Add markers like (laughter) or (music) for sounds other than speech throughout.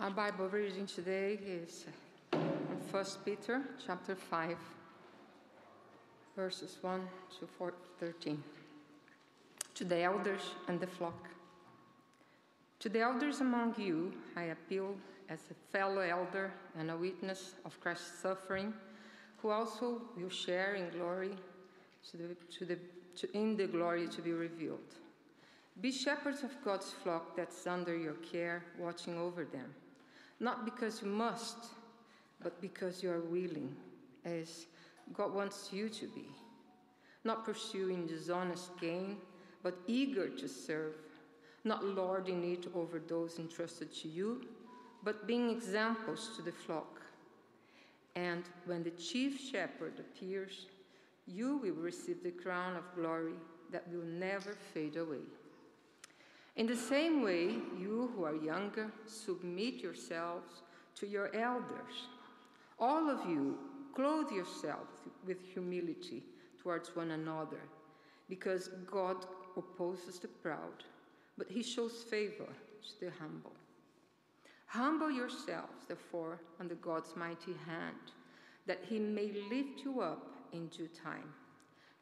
Our Bible reading today is um, 1 Peter chapter 5, verses 1 to 4, 13. To the elders and the flock. To the elders among you, I appeal as a fellow elder and a witness of Christ's suffering, who also will share in glory to the, to the, to, in the glory to be revealed. Be shepherds of God's flock that's under your care, watching over them not because you must, but because you are willing, as God wants you to be. Not pursuing dishonest gain, but eager to serve, not lording it over those entrusted to you, but being examples to the flock. And when the chief shepherd appears, you will receive the crown of glory that will never fade away. In the same way, you who are younger, submit yourselves to your elders. All of you, clothe yourselves with humility towards one another, because God opposes the proud, but he shows favor to the humble. Humble yourselves, therefore, under God's mighty hand, that he may lift you up in due time.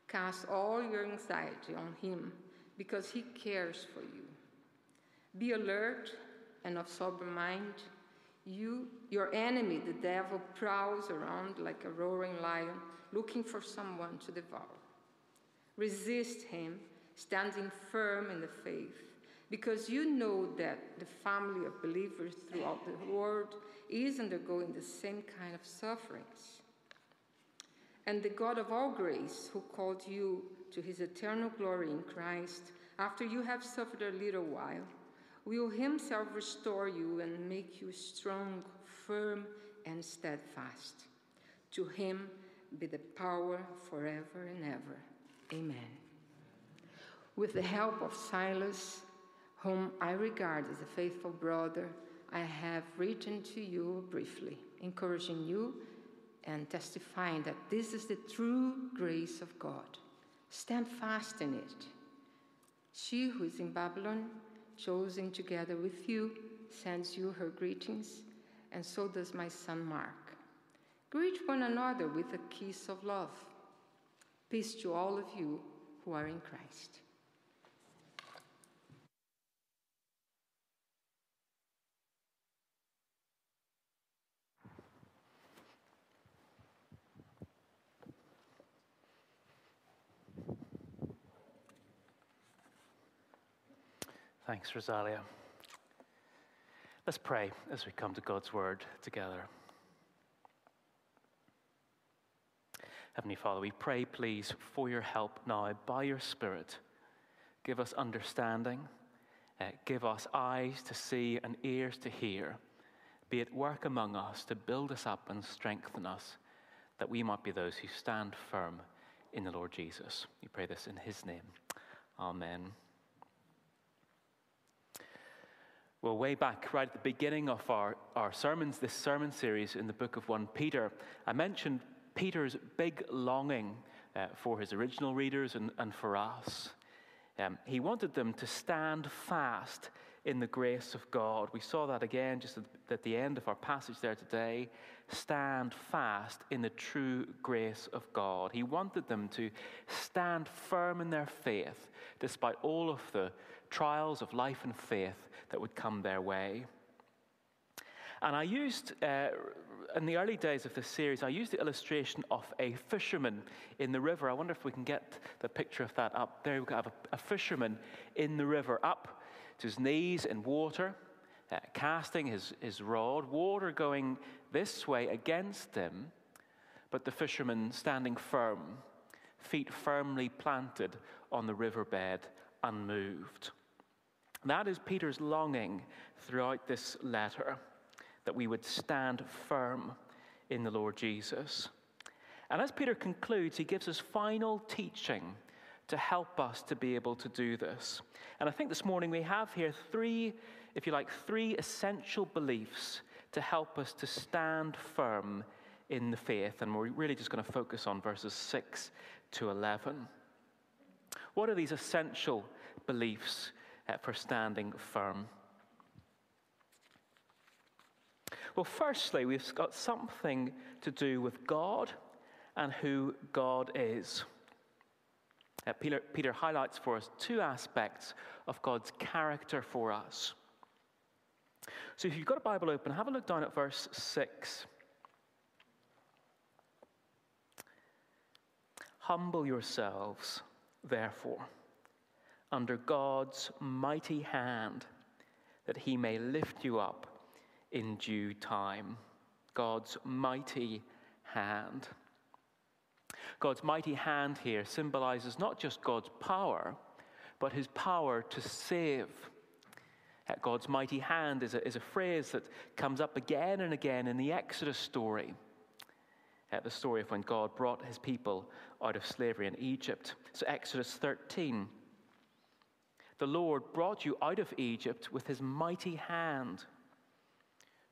Cast all your anxiety on him, because he cares for you. Be alert and of sober mind. You, your enemy, the devil, prowls around like a roaring lion, looking for someone to devour. Resist him, standing firm in the faith, because you know that the family of believers throughout the world is undergoing the same kind of sufferings. And the God of all grace, who called you to his eternal glory in Christ, after you have suffered a little while, will himself restore you and make you strong, firm, and steadfast. To him be the power forever and ever. Amen. With the help of Silas, whom I regard as a faithful brother, I have written to you briefly, encouraging you and testifying that this is the true grace of God. Stand fast in it. She who is in Babylon chosen together with you, sends you her greetings, and so does my son Mark. Greet one another with a kiss of love. Peace to all of you who are in Christ. Thanks, Rosalia. Let's pray as we come to God's word together. Heavenly Father, we pray, please, for your help now by your Spirit. Give us understanding, uh, give us eyes to see and ears to hear. Be at work among us to build us up and strengthen us, that we might be those who stand firm in the Lord Jesus. We pray this in his name. Amen. Well, way back, right at the beginning of our, our sermons, this sermon series in the book of 1 Peter, I mentioned Peter's big longing uh, for his original readers and, and for us. Um, he wanted them to stand fast in the grace of God. We saw that again just at, at the end of our passage there today. Stand fast in the true grace of God. He wanted them to stand firm in their faith despite all of the trials of life and faith that would come their way. And I used, uh, in the early days of this series, I used the illustration of a fisherman in the river. I wonder if we can get the picture of that up. There we have a, a fisherman in the river, up to his knees in water, uh, casting his, his rod, water going this way against him, but the fisherman standing firm, feet firmly planted on the riverbed, unmoved. That is Peter's longing throughout this letter that we would stand firm in the Lord Jesus. And as Peter concludes, he gives us final teaching to help us to be able to do this. And I think this morning we have here three, if you like, three essential beliefs to help us to stand firm in the faith. And we're really just going to focus on verses 6 to 11. What are these essential beliefs for standing firm. Well, firstly, we've got something to do with God and who God is. Uh, Peter, Peter highlights for us two aspects of God's character for us. So if you've got a Bible open, have a look down at verse 6. Humble yourselves, therefore, under God's mighty hand, that he may lift you up in due time. God's mighty hand. God's mighty hand here symbolizes not just God's power, but his power to save. Uh, God's mighty hand is a, is a phrase that comes up again and again in the Exodus story. At uh, the story of when God brought his people out of slavery in Egypt. So, Exodus 13. The Lord brought you out of Egypt with his mighty hand.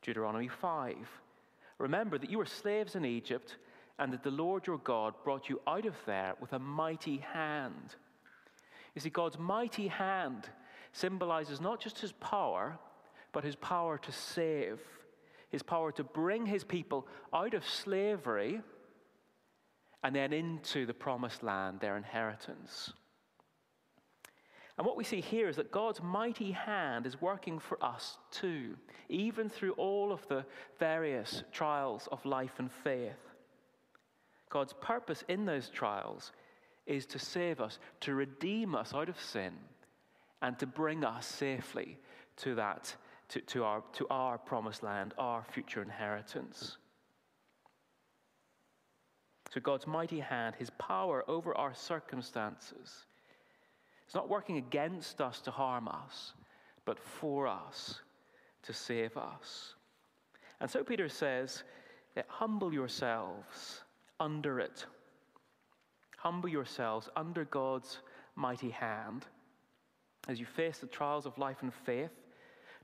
Deuteronomy 5. Remember that you were slaves in Egypt and that the Lord your God brought you out of there with a mighty hand. You see, God's mighty hand symbolizes not just his power, but his power to save, his power to bring his people out of slavery and then into the promised land, their inheritance. And what we see here is that God's mighty hand is working for us too, even through all of the various trials of life and faith. God's purpose in those trials is to save us, to redeem us out of sin, and to bring us safely to that, to, to, our, to our promised land, our future inheritance. So God's mighty hand, his power over our circumstances, is not working against us to harm us, but for us to save us. And so Peter says, Humble yourselves under it. Humble yourselves under God's mighty hand. As you face the trials of life and faith,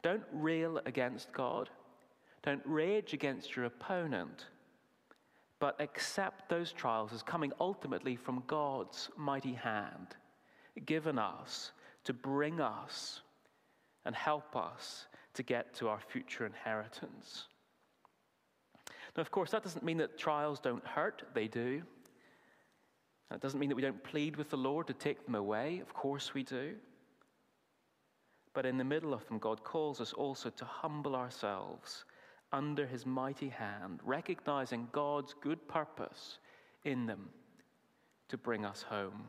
don't rail against God. Don't rage against your opponent, but accept those trials as coming ultimately from God's mighty hand, given us to bring us and help us to get to our future inheritance. Now, of course, that doesn't mean that trials don't hurt, they do. That doesn't mean that we don't plead with the Lord to take them away. Of course, we do. But in the middle of them, God calls us also to humble ourselves under his mighty hand, recognizing God's good purpose in them to bring us home.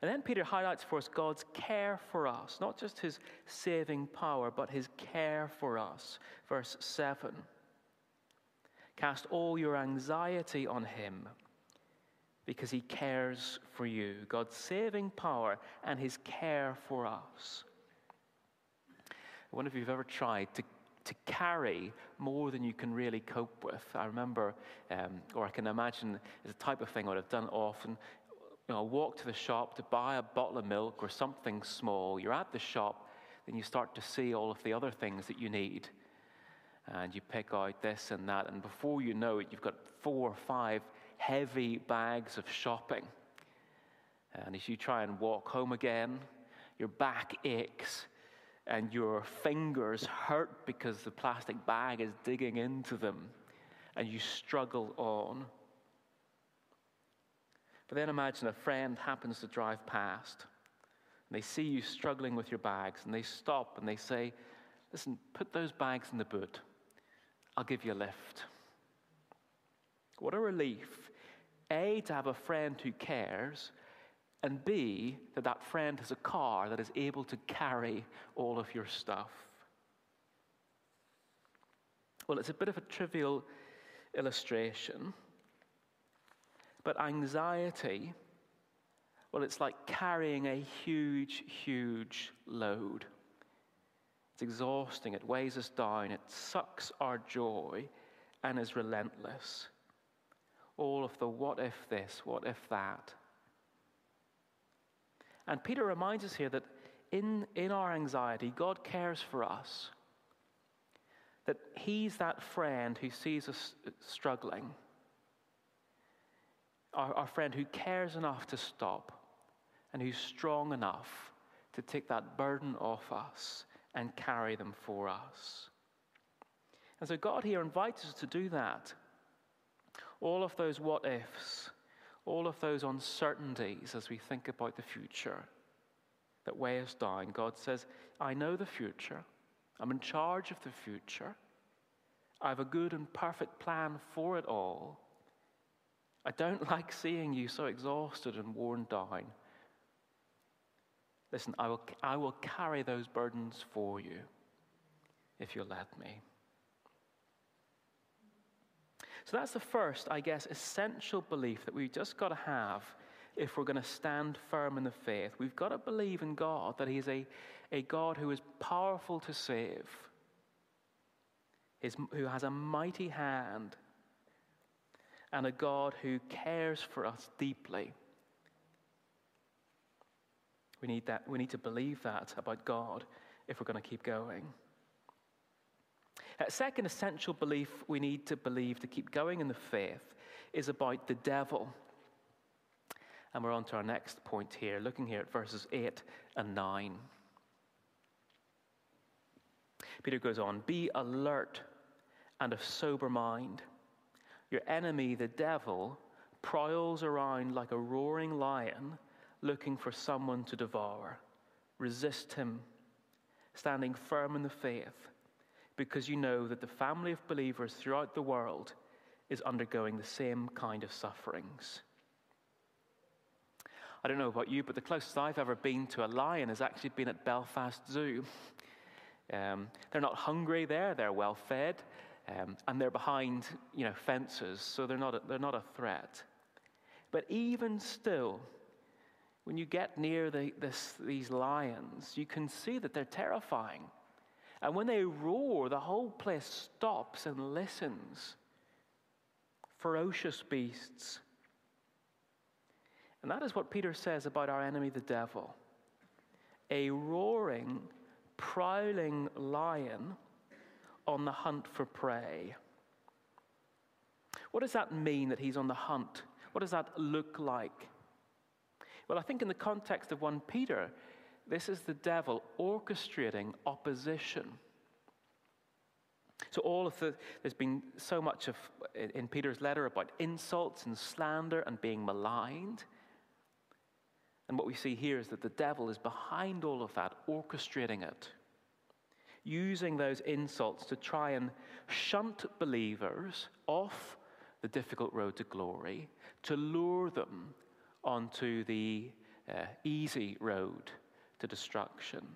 And then Peter highlights for us God's care for us, not just his saving power, but his care for us. Verse 7 Cast all your anxiety on him because he cares for you. God's saving power and his care for us. I wonder if you've ever tried to, to carry more than you can really cope with. I remember, um, or I can imagine, it's a type of thing I would have done often you know, walk to the shop to buy a bottle of milk or something small. You're at the shop, then you start to see all of the other things that you need. And you pick out this and that, and before you know it, you've got four or five heavy bags of shopping. And as you try and walk home again, your back aches and your fingers hurt because the plastic bag is digging into them, and you struggle on. But then imagine a friend happens to drive past and they see you struggling with your bags and they stop and they say, Listen, put those bags in the boot. I'll give you a lift. What a relief. A, to have a friend who cares, and B, that that friend has a car that is able to carry all of your stuff. Well, it's a bit of a trivial illustration. But anxiety, well, it's like carrying a huge, huge load. It's exhausting, it weighs us down, it sucks our joy, and is relentless. All of the what if this, what if that. And Peter reminds us here that in, in our anxiety, God cares for us. That He's that friend who sees us struggling our, our friend who cares enough to stop and who's strong enough to take that burden off us and carry them for us. And so God here invites us to do that. All of those what ifs, all of those uncertainties as we think about the future that weigh us down, God says, I know the future. I'm in charge of the future. I have a good and perfect plan for it all. I don't (laughs) like seeing you so exhausted and worn down. Listen, I will, I will carry those burdens for you if you'll let me. So that's the first, I guess, essential belief that we've just got to have if we're going to stand firm in the faith. We've got to believe in God, that He is a, a God who is powerful to save, is, who has a mighty hand, and a God who cares for us deeply. We need, that, we need to believe that about God if we're going to keep going. A second essential belief we need to believe to keep going in the faith is about the devil. And we're on to our next point here, looking here at verses 8 and 9. Peter goes on Be alert and of sober mind. Your enemy, the devil, prowls around like a roaring lion looking for someone to devour. Resist him, standing firm in the faith because you know that the family of believers throughout the world is undergoing the same kind of sufferings. I don't know about you, but the closest I've ever been to a lion has actually been at Belfast Zoo. Um, they're not hungry there, they're well fed, um, and they're behind you know, fences, so they're not, a, they're not a threat. But even still, when you get near the, this, these lions, you can see that they're terrifying. And when they roar, the whole place stops and listens. Ferocious beasts. And that is what Peter says about our enemy, the devil a roaring, prowling lion on the hunt for prey. What does that mean that he's on the hunt? What does that look like? Well, I think in the context of 1 Peter, this is the devil orchestrating opposition. So, all of the, there's been so much of in Peter's letter about insults and slander and being maligned. And what we see here is that the devil is behind all of that, orchestrating it, using those insults to try and shunt believers off the difficult road to glory, to lure them onto the uh, easy road to destruction.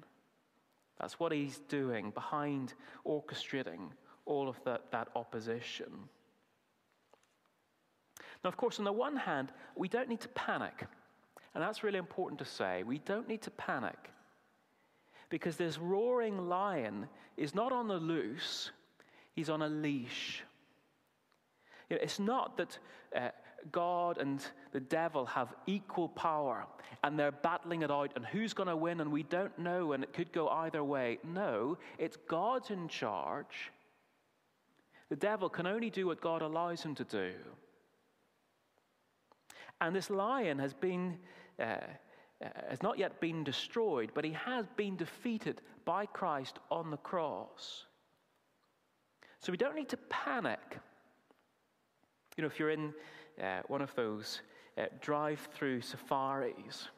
That's what he's doing behind orchestrating all of that, that opposition. Now, of course, on the one hand, we don't need to panic. And that's really important to say. We don't need to panic because this roaring lion is not on the loose, he's on a leash. It's not that uh, God and the devil have equal power and they're battling it out and who's going to win and we don't know and it could go either way. No, it's God's in charge. The devil can only do what God allows him to do. And this lion has been. Uh, has not yet been destroyed, but he has been defeated by Christ on the cross. So we don't need to panic. You know, if you're in uh, one of those uh, drive through safaris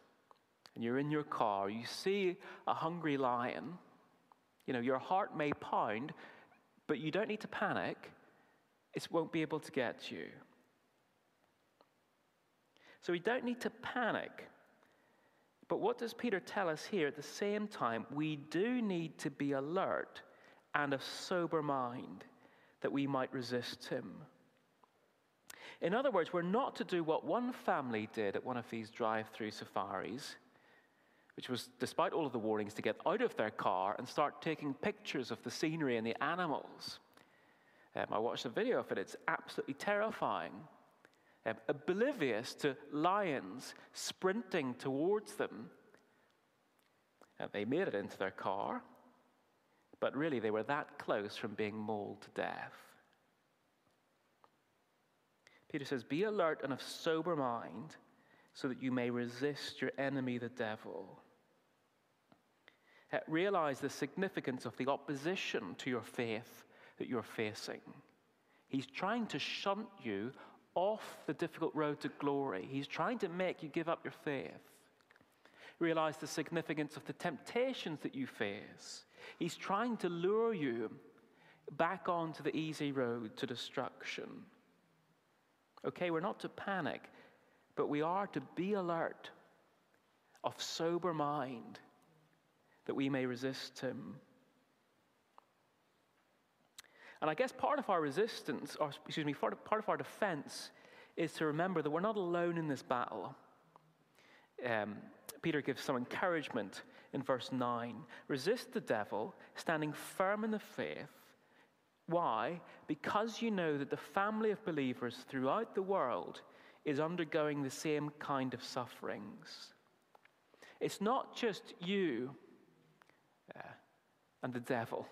and you're in your car, you see a hungry lion, you know, your heart may pound, but you don't need to panic. It won't be able to get you. So we don't need to panic. But what does Peter tell us here? At the same time, we do need to be alert and of sober mind that we might resist him. In other words, we're not to do what one family did at one of these drive through safaris, which was, despite all of the warnings, to get out of their car and start taking pictures of the scenery and the animals. Um, I watched a video of it, it's absolutely terrifying. Um, oblivious to lions sprinting towards them. And they made it into their car, but really they were that close from being mauled to death. Peter says, Be alert and of sober mind so that you may resist your enemy, the devil. Uh, realize the significance of the opposition to your faith that you're facing. He's trying to shunt you off the difficult road to glory. He's trying to make you give up your faith. Realize the significance of the temptations that you face. He's trying to lure you back onto the easy road to destruction. Okay, we're not to panic, but we are to be alert, of sober mind, that we may resist him. And I guess part of our resistance, or excuse me, part of our defense is to remember that we're not alone in this battle. Um, Peter gives some encouragement in verse 9 resist the devil, standing firm in the faith. Why? Because you know that the family of believers throughout the world is undergoing the same kind of sufferings. It's not just you uh, and the devil.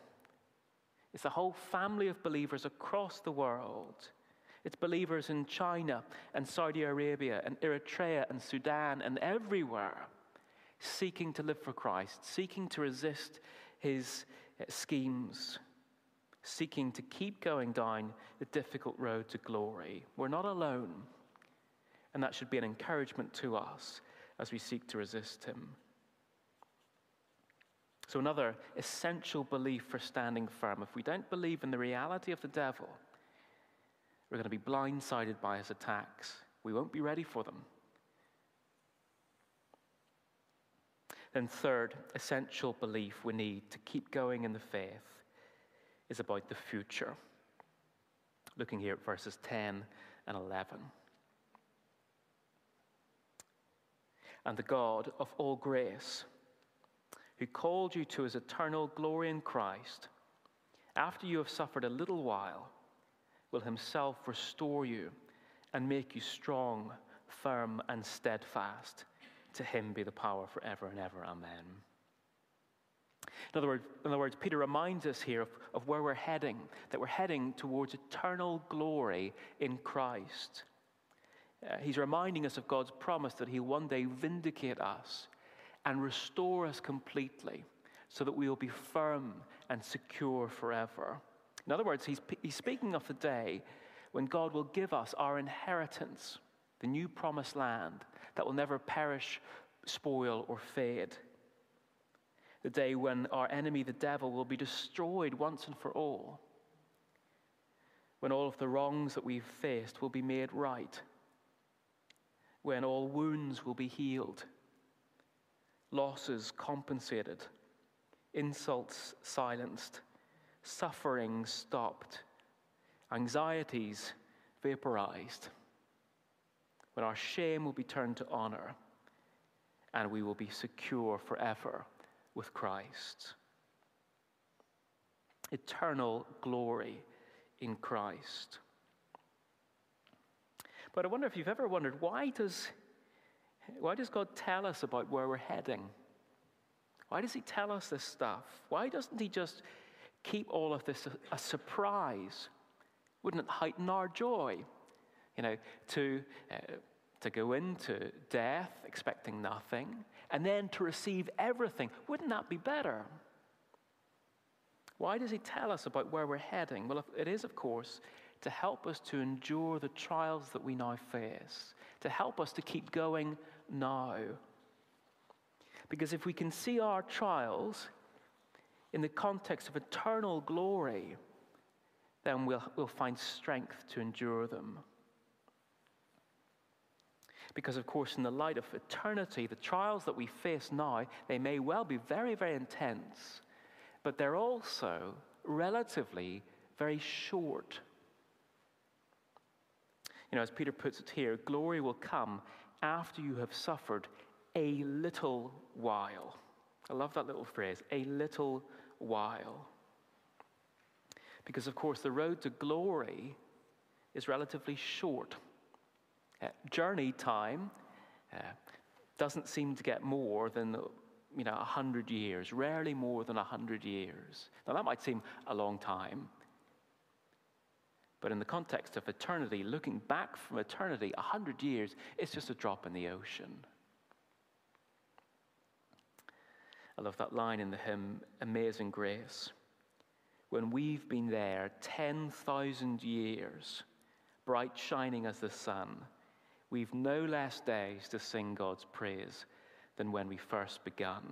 It's a whole family of believers across the world. It's believers in China and Saudi Arabia and Eritrea and Sudan and everywhere seeking to live for Christ, seeking to resist his uh, schemes, seeking to keep going down the difficult road to glory. We're not alone. And that should be an encouragement to us as we seek to resist him. So, another essential belief for standing firm if we don't believe in the reality of the devil, we're going to be blindsided by his attacks. We won't be ready for them. Then, third essential belief we need to keep going in the faith is about the future. Looking here at verses 10 and 11. And the God of all grace, who called you to his eternal glory in Christ, after you have suffered a little while, will himself restore you and make you strong, firm, and steadfast. To him be the power forever and ever. Amen. In other, words, in other words, Peter reminds us here of, of where we're heading, that we're heading towards eternal glory in Christ. Uh, he's reminding us of God's promise that He'll one day vindicate us and restore us completely so that we will be firm and secure forever. In other words, he's, he's speaking of the day when God will give us our inheritance, the new promised land that will never perish, spoil, or fade. The day when our enemy, the devil, will be destroyed once and for all. When all of the wrongs that we've faced will be made right. When all wounds will be healed losses compensated, insults silenced, suffering stopped, anxieties vaporized, when our shame will be turned to honor and we will be secure forever with Christ. Eternal glory in Christ. But I wonder if you've ever wondered why does why does God tell us about where we're heading? Why does He tell us this stuff? Why doesn't He just keep all of this a, a surprise? Wouldn't it heighten our joy? You know, to, uh, to go into death expecting nothing and then to receive everything. Wouldn't that be better? Why does he tell us about where we're heading? Well, it is, of course, to help us to endure the trials that we now face, to help us to keep going now. Because if we can see our trials in the context of eternal glory, then we'll, we'll find strength to endure them. Because, of course, in the light of eternity, the trials that we face now, they may well be very, very intense, but they're also relatively very short. You know, as Peter puts it here, glory will come after you have suffered a little while. I love that little phrase, a little while. Because, of course, the road to glory is relatively short. Uh, journey time uh, doesn't seem to get more than you know, 100 years, rarely more than 100 years. Now, that might seem a long time, but in the context of eternity, looking back from eternity, 100 years, it's just a drop in the ocean. I love that line in the hymn, Amazing Grace. When we've been there 10,000 years, bright shining as the sun, we've no less days to sing God's praise than when we first began. (laughs)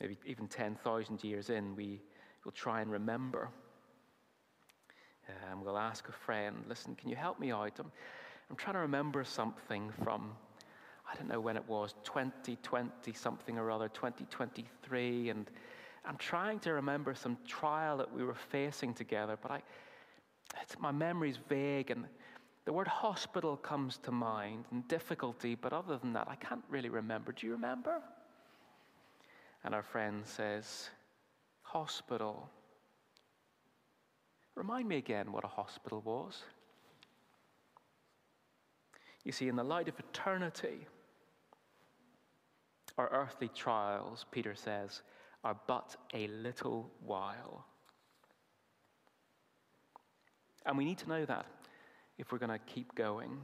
Maybe even 10,000 years in, we will try and remember. Um, we'll ask a friend, listen, can you help me out? I'm, I'm trying to remember something from I don't know when it was, 2020 something or other, 2023, and I'm trying to remember some trial that we were facing together, but I, my memory's vague, and the word hospital comes to mind and difficulty, but other than that, I can't really remember. Do you remember? And our friend says, Hospital. Remind me again what a hospital was. You see, in the light of eternity, our earthly trials, Peter says, are but a little while. And we need to know that if we're going to keep going.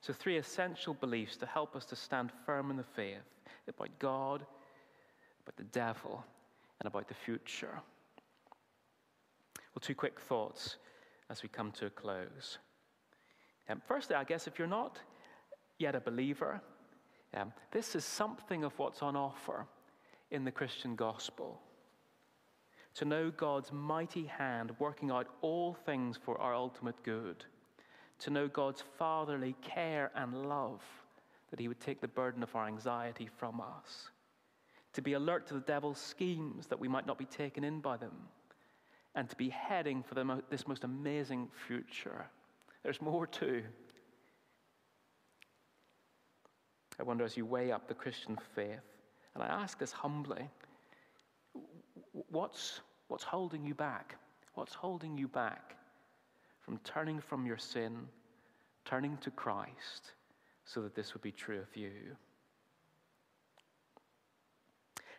So, three essential beliefs to help us to stand firm in the faith about God, about the devil, and about the future. Well, two quick thoughts as we come to a close. Um, firstly, I guess if you're not yet a believer, um, this is something of what's on offer in the Christian gospel. To know God's mighty hand working out all things for our ultimate good. To know God's fatherly care and love, that He would take the burden of our anxiety from us. To be alert to the devil's schemes, that we might not be taken in by them. And to be heading for the, this most amazing future. There's more too. I wonder as you weigh up the Christian faith, and I ask this humbly what's, what's holding you back? What's holding you back from turning from your sin, turning to Christ, so that this would be true of you?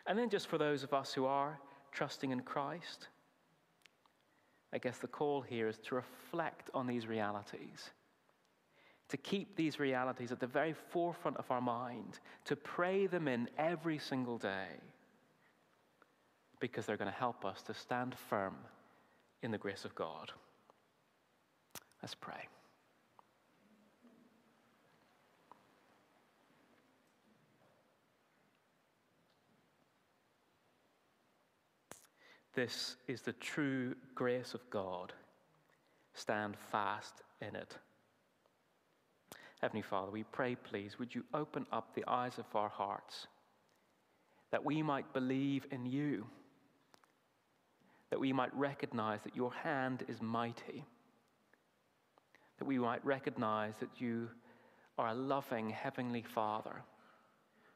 And then, just for those of us who are trusting in Christ, I guess the call here is to reflect on these realities to keep these realities at the very forefront of our mind, to pray them in every single day, because they're going to help us to stand firm in the grace of God. Let's pray. This is the true grace of God. Stand fast in it. Heavenly Father, we pray, please, would you open up the eyes of our hearts that we might believe in you, that we might recognize that your hand is mighty, that we might recognize that you are a loving Heavenly Father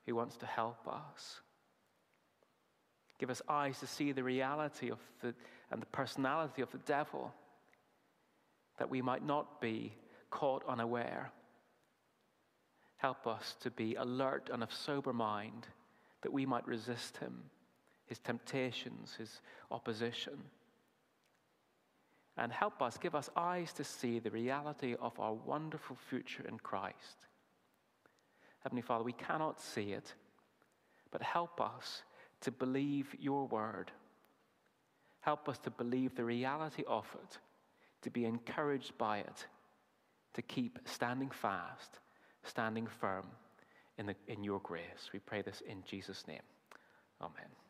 who wants to help us. Give us eyes to see the reality of the, and the personality of the devil, that we might not be caught unaware Help us to be alert and of sober mind that we might resist him, his temptations, his opposition. And help us, give us eyes to see the reality of our wonderful future in Christ. Heavenly Father, we cannot see it, but help us to believe your word. Help us to believe the reality of it, to be encouraged by it, to keep standing fast standing firm in, the, in your grace. We pray this in Jesus' name. Amen.